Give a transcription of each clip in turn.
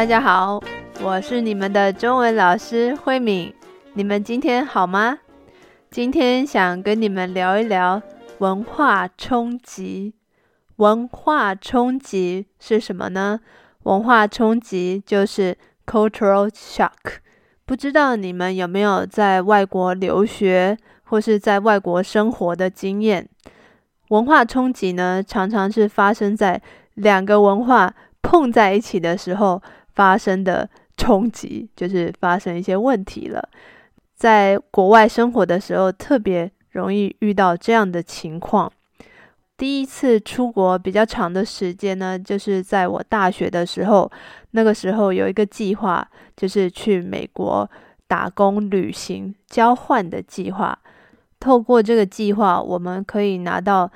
大家好，我是你们的中文老师慧敏。你们今天好吗？今天想跟你们聊一聊文化冲击。文化冲击是什么呢？文化冲击就是 cultural shock。不知道你们有没有在外国留学或是在外国生活的经验？文化冲击呢，常常是发生在两个文化碰在一起的时候。发生的冲击就是发生一些问题了。在国外生活的时候，特别容易遇到这样的情况。第一次出国比较长的时间呢，就是在我大学的时候。那个时候有一个计划，就是去美国打工、旅行、交换的计划。透过这个计划，我们可以拿到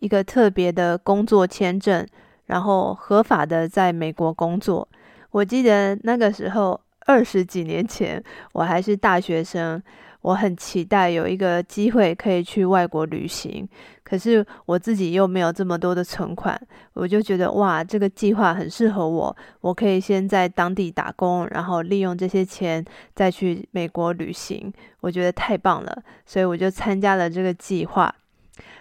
一个特别的工作签证，然后合法的在美国工作。我记得那个时候二十几年前，我还是大学生，我很期待有一个机会可以去外国旅行。可是我自己又没有这么多的存款，我就觉得哇，这个计划很适合我，我可以先在当地打工，然后利用这些钱再去美国旅行，我觉得太棒了，所以我就参加了这个计划。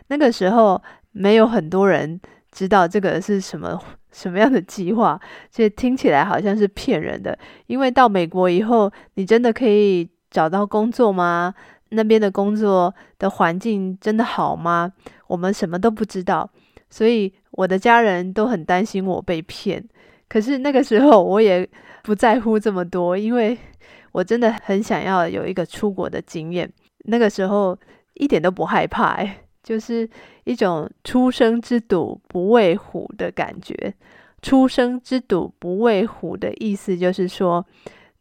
那个时候没有很多人知道这个是什么。什么样的计划？这听起来好像是骗人的。因为到美国以后，你真的可以找到工作吗？那边的工作的环境真的好吗？我们什么都不知道，所以我的家人都很担心我被骗。可是那个时候我也不在乎这么多，因为我真的很想要有一个出国的经验。那个时候一点都不害怕，就是一种初生之犊不畏虎的感觉。初生之犊不畏虎的意思就是说，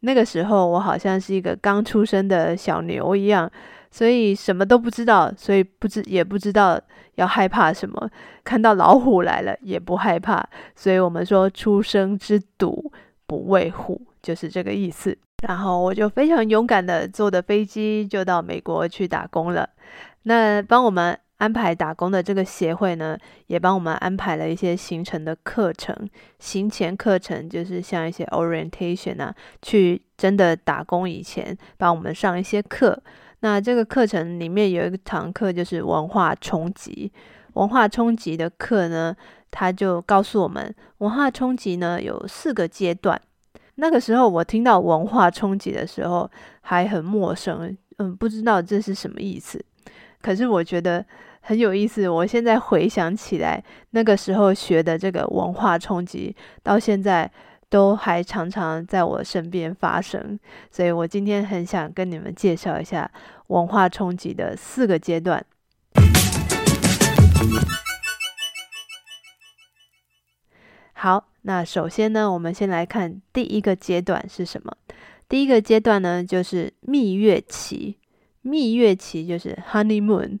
那个时候我好像是一个刚出生的小牛一样，所以什么都不知道，所以不知也不知道要害怕什么。看到老虎来了也不害怕，所以我们说初生之犊不畏虎就是这个意思。然后我就非常勇敢的坐的飞机就到美国去打工了。那帮我们。安排打工的这个协会呢，也帮我们安排了一些行程的课程，行前课程就是像一些 orientation 啊，去真的打工以前帮我们上一些课。那这个课程里面有一堂课就是文化冲击，文化冲击的课呢，他就告诉我们，文化冲击呢有四个阶段。那个时候我听到文化冲击的时候还很陌生，嗯，不知道这是什么意思。可是我觉得。很有意思，我现在回想起来，那个时候学的这个文化冲击，到现在都还常常在我身边发生。所以我今天很想跟你们介绍一下文化冲击的四个阶段。好，那首先呢，我们先来看第一个阶段是什么？第一个阶段呢，就是蜜月期。蜜月期就是 honeymoon。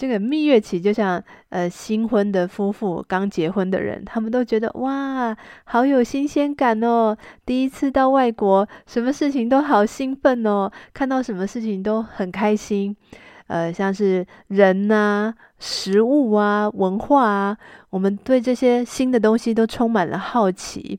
这个蜜月期就像呃新婚的夫妇刚结婚的人，他们都觉得哇，好有新鲜感哦！第一次到外国，什么事情都好兴奋哦，看到什么事情都很开心。呃，像是人呐、食物啊、文化啊，我们对这些新的东西都充满了好奇。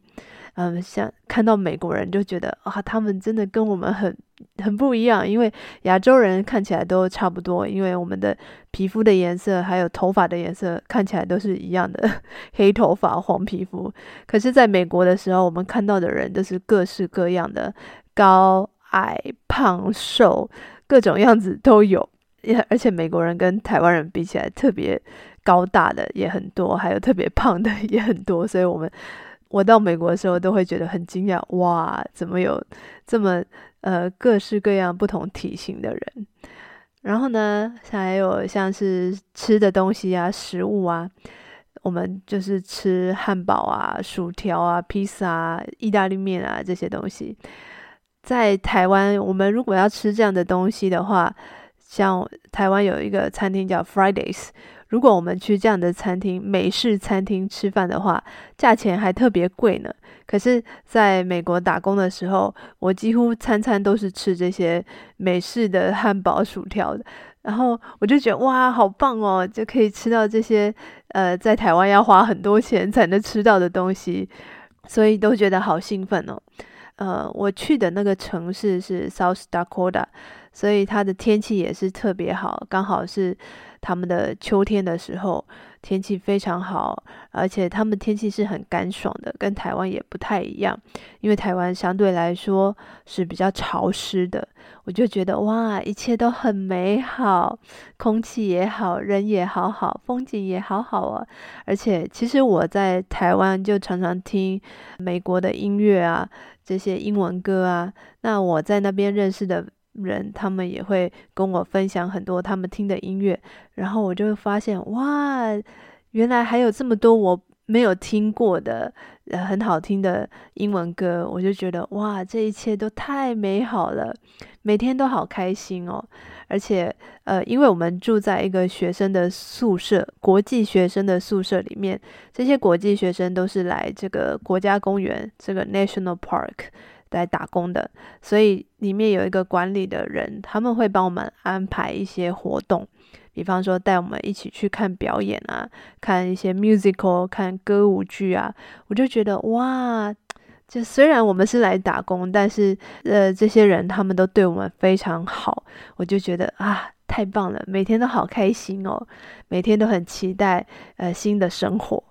嗯、像看到美国人就觉得啊，他们真的跟我们很。很不一样，因为亚洲人看起来都差不多，因为我们的皮肤的颜色还有头发的颜色看起来都是一样的，黑头发、黄皮肤。可是，在美国的时候，我们看到的人都是各式各样的，高矮、胖瘦，各种样子都有。而且，美国人跟台湾人比起来，特别高大的也很多，还有特别胖的也很多。所以，我们我到美国的时候都会觉得很惊讶，哇，怎么有这么。呃，各式各样不同体型的人，然后呢，还有像是吃的东西啊，食物啊，我们就是吃汉堡啊、薯条啊、披萨啊、意大利面啊这些东西。在台湾，我们如果要吃这样的东西的话，像台湾有一个餐厅叫 Fridays。如果我们去这样的餐厅，美式餐厅吃饭的话，价钱还特别贵呢。可是，在美国打工的时候，我几乎餐餐都是吃这些美式的汉堡、薯条的。然后我就觉得哇，好棒哦，就可以吃到这些呃，在台湾要花很多钱才能吃到的东西。所以都觉得好兴奋哦。呃，我去的那个城市是 South Dakota，所以它的天气也是特别好，刚好是他们的秋天的时候。天气非常好，而且他们天气是很干爽的，跟台湾也不太一样。因为台湾相对来说是比较潮湿的，我就觉得哇，一切都很美好，空气也好，人也好好，风景也好好啊。而且其实我在台湾就常常听美国的音乐啊，这些英文歌啊。那我在那边认识的。人他们也会跟我分享很多他们听的音乐，然后我就会发现哇，原来还有这么多我没有听过的呃很好听的英文歌，我就觉得哇，这一切都太美好了，每天都好开心哦。而且呃，因为我们住在一个学生的宿舍，国际学生的宿舍里面，这些国际学生都是来这个国家公园，这个 National Park。来打工的，所以里面有一个管理的人，他们会帮我们安排一些活动，比方说带我们一起去看表演啊，看一些 musical，看歌舞剧啊。我就觉得哇，就虽然我们是来打工，但是呃，这些人他们都对我们非常好，我就觉得啊，太棒了，每天都好开心哦，每天都很期待呃新的生活。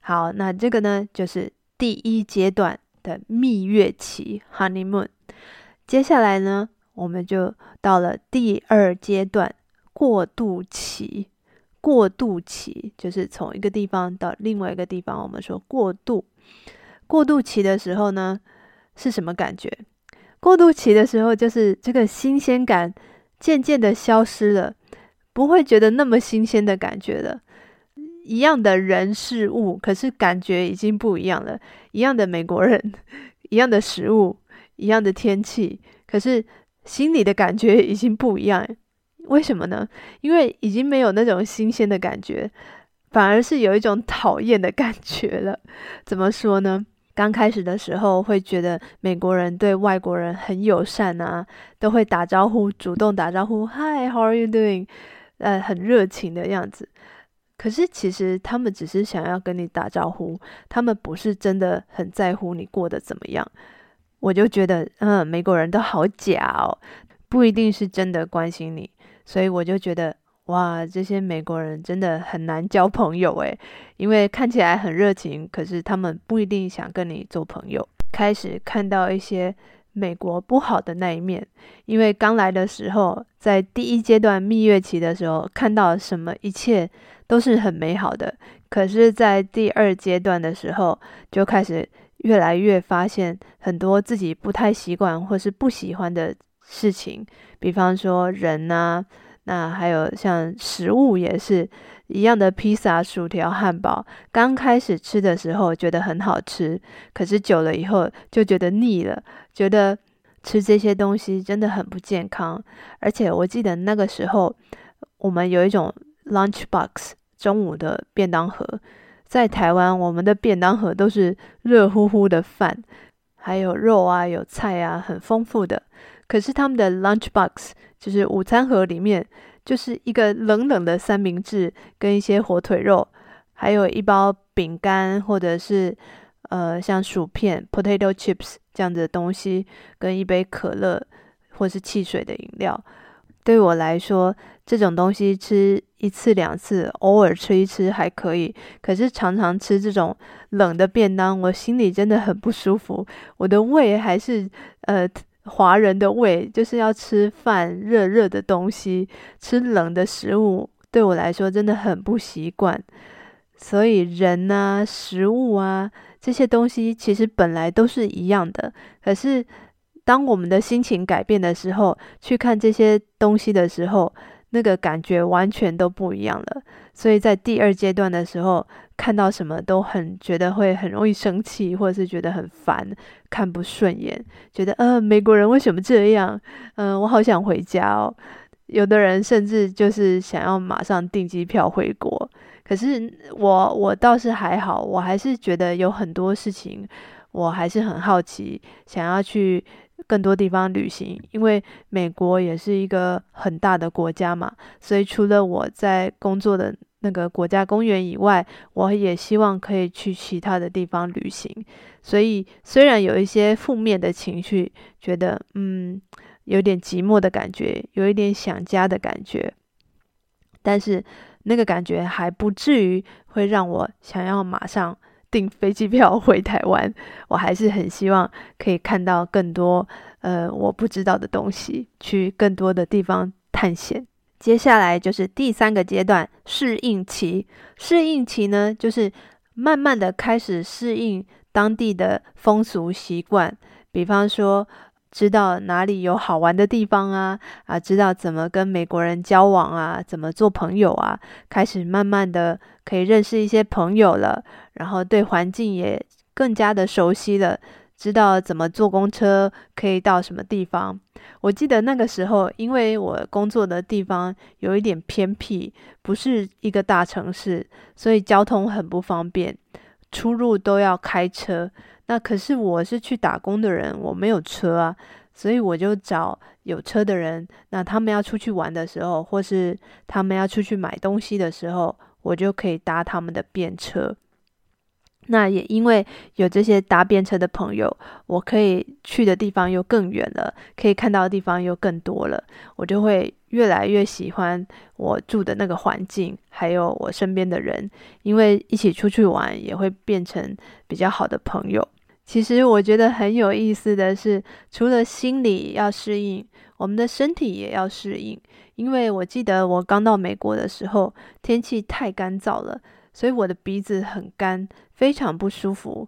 好，那这个呢，就是第一阶段。的蜜月期 （honeymoon），接下来呢，我们就到了第二阶段过渡期。过渡期就是从一个地方到另外一个地方，我们说过渡。过渡期的时候呢，是什么感觉？过渡期的时候，就是这个新鲜感渐渐的消失了，不会觉得那么新鲜的感觉了。一样的人事物，可是感觉已经不一样了。一样的美国人，一样的食物，一样的天气，可是心里的感觉已经不一样。为什么呢？因为已经没有那种新鲜的感觉，反而是有一种讨厌的感觉了。怎么说呢？刚开始的时候会觉得美国人对外国人很友善啊，都会打招呼，主动打招呼，Hi，how are you doing？呃，很热情的样子。可是其实他们只是想要跟你打招呼，他们不是真的很在乎你过得怎么样。我就觉得，嗯，美国人都好假哦，不一定是真的关心你。所以我就觉得，哇，这些美国人真的很难交朋友诶，因为看起来很热情，可是他们不一定想跟你做朋友。开始看到一些美国不好的那一面，因为刚来的时候，在第一阶段蜜月期的时候，看到什么一切。都是很美好的，可是，在第二阶段的时候，就开始越来越发现很多自己不太习惯或是不喜欢的事情，比方说人呐，那还有像食物也是一样的，披萨、薯条、汉堡，刚开始吃的时候觉得很好吃，可是久了以后就觉得腻了，觉得吃这些东西真的很不健康，而且我记得那个时候我们有一种。Lunchbox 中午的便当盒，在台湾我们的便当盒都是热乎乎的饭，还有肉啊，有菜啊，很丰富的。可是他们的 Lunchbox 就是午餐盒里面，就是一个冷冷的三明治跟一些火腿肉，还有一包饼干或者是呃像薯片 Potato Chips 这样子的东西，跟一杯可乐或是汽水的饮料。对我来说，这种东西吃一次两次，偶尔吃一吃还可以。可是常常吃这种冷的便当，我心里真的很不舒服。我的胃还是呃华人的胃，就是要吃饭热热的东西，吃冷的食物，对我来说真的很不习惯。所以人啊，食物啊，这些东西其实本来都是一样的，可是。当我们的心情改变的时候，去看这些东西的时候，那个感觉完全都不一样了。所以在第二阶段的时候，看到什么都很觉得会很容易生气，或者是觉得很烦，看不顺眼，觉得呃美国人为什么这样？嗯、我好想回家哦。有的人甚至就是想要马上订机票回国。可是我我倒是还好，我还是觉得有很多事情，我还是很好奇，想要去。更多地方旅行，因为美国也是一个很大的国家嘛，所以除了我在工作的那个国家公园以外，我也希望可以去其他的地方旅行。所以虽然有一些负面的情绪，觉得嗯有点寂寞的感觉，有一点想家的感觉，但是那个感觉还不至于会让我想要马上订飞机票 回台湾。我还是很希望可以看到更多呃我不知道的东西，去更多的地方探险。接下来就是第三个阶段，适应期。适应期呢，就是慢慢的开始适应当地的风俗习惯，比方说，知道哪里有好玩的地方啊，啊，知道怎么跟美国人交往啊，怎么做朋友啊，开始慢慢的可以认识一些朋友了，然后对环境也更加的熟悉了。知道怎么坐公车可以到什么地方。我记得那个时候，因为我工作的地方有一点偏僻，不是一个大城市，所以交通很不方便，出入都要开车。那可是我是去打工的人，我没有车啊，所以我就找有车的人。那他们要出去玩的时候，或是他们要出去买东西的时候，我就可以搭他们的便车。那也因为有这些搭便车的朋友，我可以去的地方又更远了，可以看到的地方又更多了，我就会越来越喜欢我住的那个环境，还有我身边的人，因为一起出去玩也会变成比较好的朋友。其实我觉得很有意思的是，除了心理要适应，我们的身体也要适应，因为我记得我刚到美国的时候，天气太干燥了。所以我的鼻子很干，非常不舒服。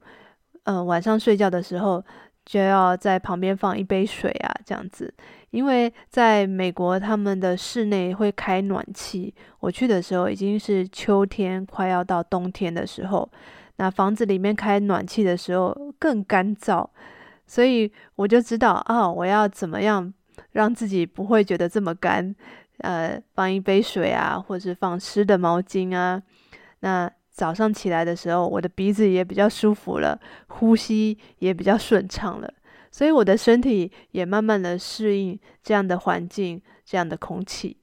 嗯、呃，晚上睡觉的时候就要在旁边放一杯水啊，这样子。因为在美国，他们的室内会开暖气。我去的时候已经是秋天，快要到冬天的时候，那房子里面开暖气的时候更干燥，所以我就知道啊，我要怎么样让自己不会觉得这么干。呃，放一杯水啊，或是放湿的毛巾啊。那早上起来的时候，我的鼻子也比较舒服了，呼吸也比较顺畅了，所以我的身体也慢慢的适应这样的环境，这样的空气。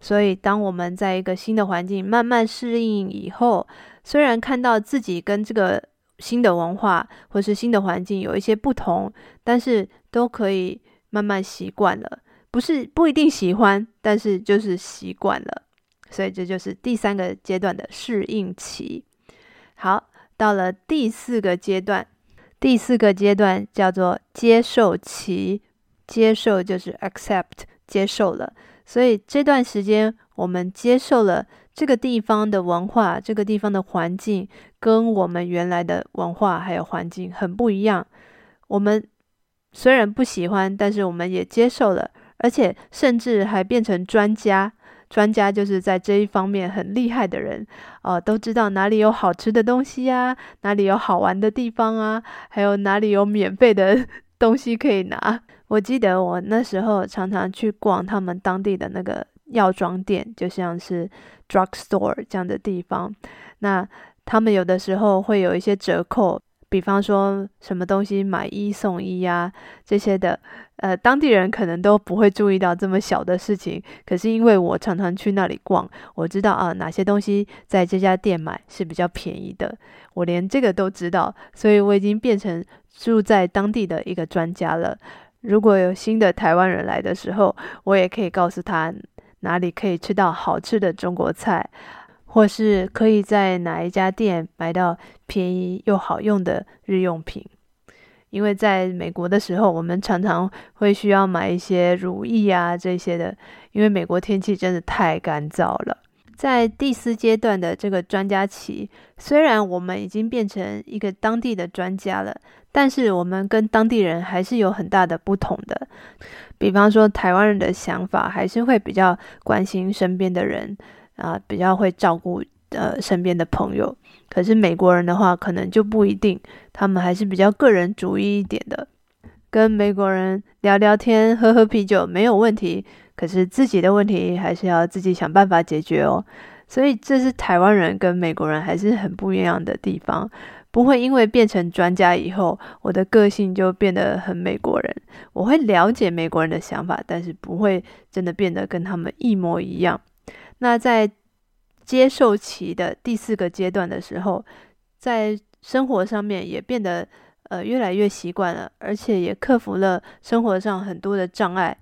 所以，当我们在一个新的环境慢慢适应以后，虽然看到自己跟这个新的文化或是新的环境有一些不同，但是都可以慢慢习惯了。不是不一定喜欢，但是就是习惯了。所以这就是第三个阶段的适应期。好，到了第四个阶段，第四个阶段叫做接受期。接受就是 accept，接受了。所以这段时间我们接受了这个地方的文化，这个地方的环境跟我们原来的文化还有环境很不一样。我们虽然不喜欢，但是我们也接受了，而且甚至还变成专家。专家就是在这一方面很厉害的人，哦，都知道哪里有好吃的东西呀，哪里有好玩的地方啊，还有哪里有免费的东西可以拿。我记得我那时候常常去逛他们当地的那个药妆店，就像是 drugstore 这样的地方，那他们有的时候会有一些折扣。比方说什么东西买一送一呀，这些的，呃，当地人可能都不会注意到这么小的事情。可是因为我常常去那里逛，我知道啊，哪些东西在这家店买是比较便宜的，我连这个都知道，所以我已经变成住在当地的一个专家了。如果有新的台湾人来的时候，我也可以告诉他哪里可以吃到好吃的中国菜。或是可以在哪一家店买到便宜又好用的日用品，因为在美国的时候，我们常常会需要买一些乳液啊这些的，因为美国天气真的太干燥了。在第四阶段的这个专家期，虽然我们已经变成一个当地的专家了，但是我们跟当地人还是有很大的不同的。比方说，台湾人的想法还是会比较关心身边的人。啊，比较会照顾呃身边的朋友，可是美国人的话可能就不一定，他们还是比较个人主义一点的。跟美国人聊聊天、喝喝啤酒没有问题，可是自己的问题还是要自己想办法解决哦。所以这是台湾人跟美国人还是很不一样的地方。不会因为变成专家以后，我的个性就变得很美国人。我会了解美国人的想法，但是不会真的变得跟他们一模一样。那在接受期的第四个阶段的时候，在生活上面也变得呃越来越习惯了，而且也克服了生活上很多的障碍。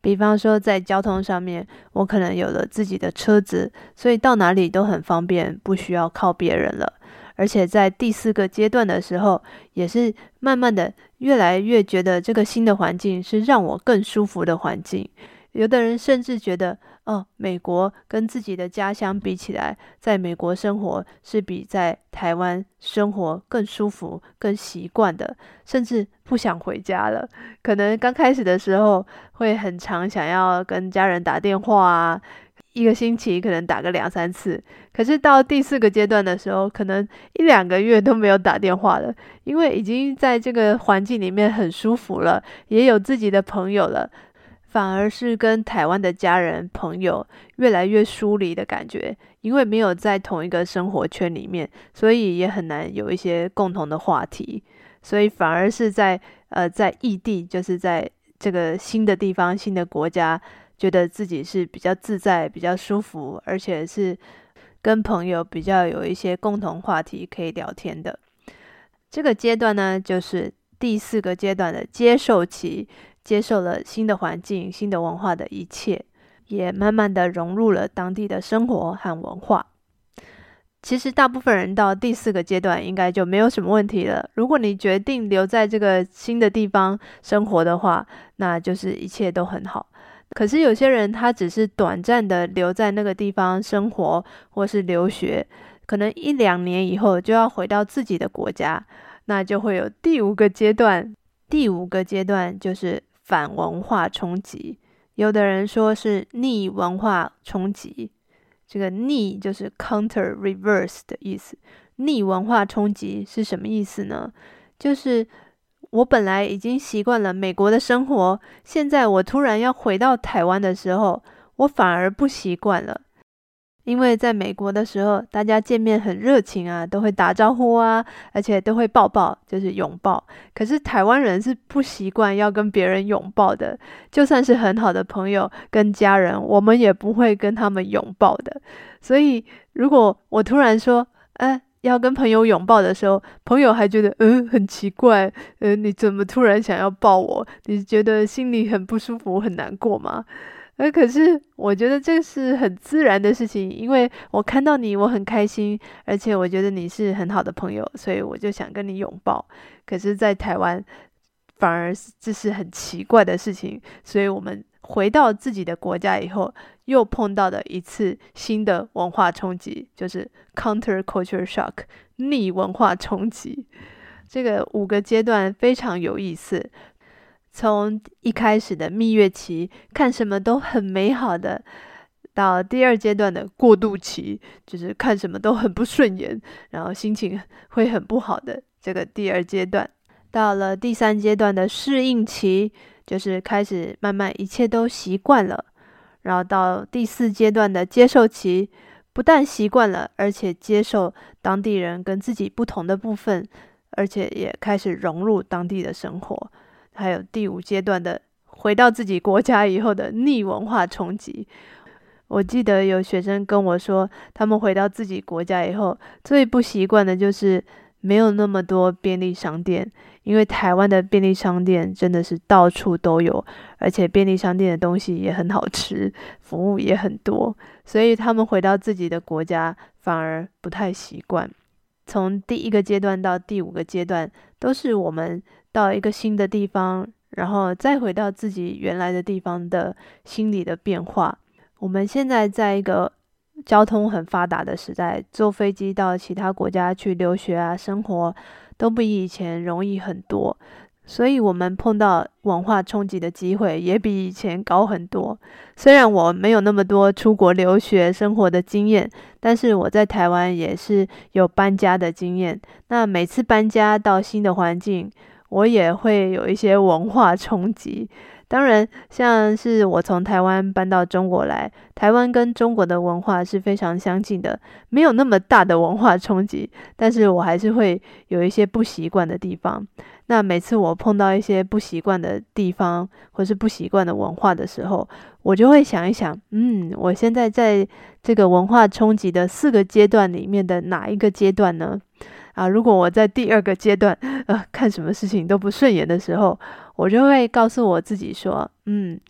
比方说，在交通上面，我可能有了自己的车子，所以到哪里都很方便，不需要靠别人了。而且在第四个阶段的时候，也是慢慢的越来越觉得这个新的环境是让我更舒服的环境。有的人甚至觉得，哦，美国跟自己的家乡比起来，在美国生活是比在台湾生活更舒服、更习惯的，甚至不想回家了。可能刚开始的时候会很常想要跟家人打电话啊，一个星期可能打个两三次。可是到第四个阶段的时候，可能一两个月都没有打电话了，因为已经在这个环境里面很舒服了，也有自己的朋友了。反而是跟台湾的家人朋友越来越疏离的感觉，因为没有在同一个生活圈里面，所以也很难有一些共同的话题，所以反而是在呃在异地，就是在这个新的地方、新的国家，觉得自己是比较自在、比较舒服，而且是跟朋友比较有一些共同话题可以聊天的。这个阶段呢，就是第四个阶段的接受期。接受了新的环境、新的文化的一切，也慢慢的融入了当地的生活和文化。其实，大部分人到第四个阶段应该就没有什么问题了。如果你决定留在这个新的地方生活的话，那就是一切都很好。可是，有些人他只是短暂的留在那个地方生活，或是留学，可能一两年以后就要回到自己的国家，那就会有第五个阶段。第五个阶段就是。反文化冲击，有的人说是逆文化冲击。这个逆就是 counter reverse 的意思。逆文化冲击是什么意思呢？就是我本来已经习惯了美国的生活，现在我突然要回到台湾的时候，我反而不习惯了。因为在美国的时候，大家见面很热情啊，都会打招呼啊，而且都会抱抱，就是拥抱。可是台湾人是不习惯要跟别人拥抱的，就算是很好的朋友跟家人，我们也不会跟他们拥抱的。所以，如果我突然说，哎，要跟朋友拥抱的时候，朋友还觉得，嗯，很奇怪，嗯，你怎么突然想要抱我？你觉得心里很不舒服、很难过吗？呃，可是我觉得这是很自然的事情，因为我看到你，我很开心，而且我觉得你是很好的朋友，所以我就想跟你拥抱。可是，在台湾，反而这是很奇怪的事情，所以我们回到自己的国家以后，又碰到了一次新的文化冲击，就是 counter culture shock，逆文化冲击。这个五个阶段非常有意思。从一开始的蜜月期，看什么都很美好的，到第二阶段的过渡期，就是看什么都很不顺眼，然后心情会很不好的这个第二阶段，到了第三阶段的适应期，就是开始慢慢一切都习惯了，然后到第四阶段的接受期，不但习惯了，而且接受当地人跟自己不同的部分，而且也开始融入当地的生活。还有第五阶段的回到自己国家以后的逆文化冲击。我记得有学生跟我说，他们回到自己国家以后，最不习惯的就是没有那么多便利商店，因为台湾的便利商店真的是到处都有，而且便利商店的东西也很好吃，服务也很多，所以他们回到自己的国家反而不太习惯。从第一个阶段到第五个阶段，都是我们。到一个新的地方，然后再回到自己原来的地方的心理的变化。我们现在在一个交通很发达的时代，坐飞机到其他国家去留学啊、生活，都比以前容易很多。所以，我们碰到文化冲击的机会也比以前高很多。虽然我没有那么多出国留学生活的经验，但是我在台湾也是有搬家的经验。那每次搬家到新的环境，我也会有一些文化冲击，当然，像是我从台湾搬到中国来，台湾跟中国的文化是非常相近的，没有那么大的文化冲击，但是我还是会有一些不习惯的地方。那每次我碰到一些不习惯的地方，或是不习惯的文化的时候，我就会想一想，嗯，我现在在这个文化冲击的四个阶段里面的哪一个阶段呢？啊，如果我在第二个阶段，呃，看什么事情都不顺眼的时候，我就会告诉我自己说，嗯，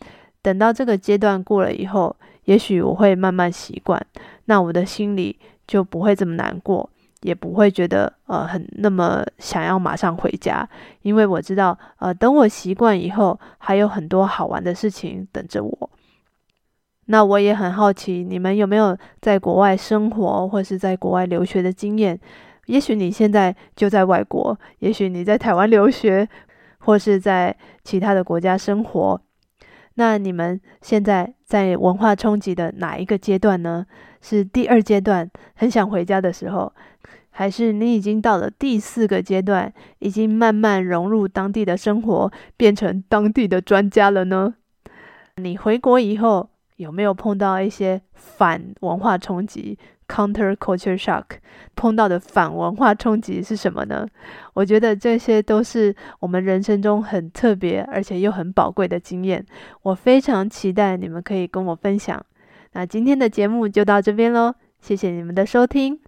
等到这个阶段过了以后，也许我会慢慢习惯，那我的心里就不会这么难过，也不会觉得呃很那么想要马上回家，因为我知道，呃，等我习惯以后，还有很多好玩的事情等着我。那我也很好奇，你们有没有在国外生活或是在国外留学的经验？也许你现在就在外国，也许你在台湾留学，或是在其他的国家生活。那你们现在在文化冲击的哪一个阶段呢？是第二阶段，很想回家的时候，还是你已经到了第四个阶段，已经慢慢融入当地的生活，变成当地的专家了呢？你回国以后有没有碰到一些反文化冲击？Counter culture shock 碰到的反文化冲击是什么呢？我觉得这些都是我们人生中很特别而且又很宝贵的经验。我非常期待你们可以跟我分享。那今天的节目就到这边喽，谢谢你们的收听。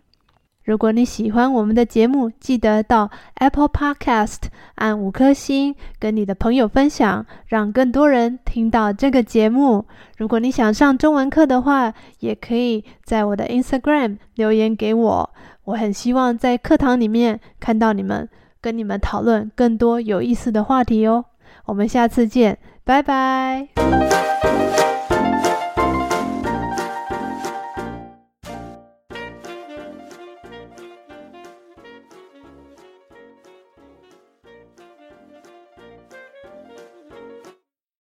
如果你喜欢我们的节目，记得到 Apple Podcast 按五颗星，跟你的朋友分享，让更多人听到这个节目。如果你想上中文课的话，也可以在我的 Instagram 留言给我。我很希望在课堂里面看到你们，跟你们讨论更多有意思的话题哦。我们下次见，拜拜。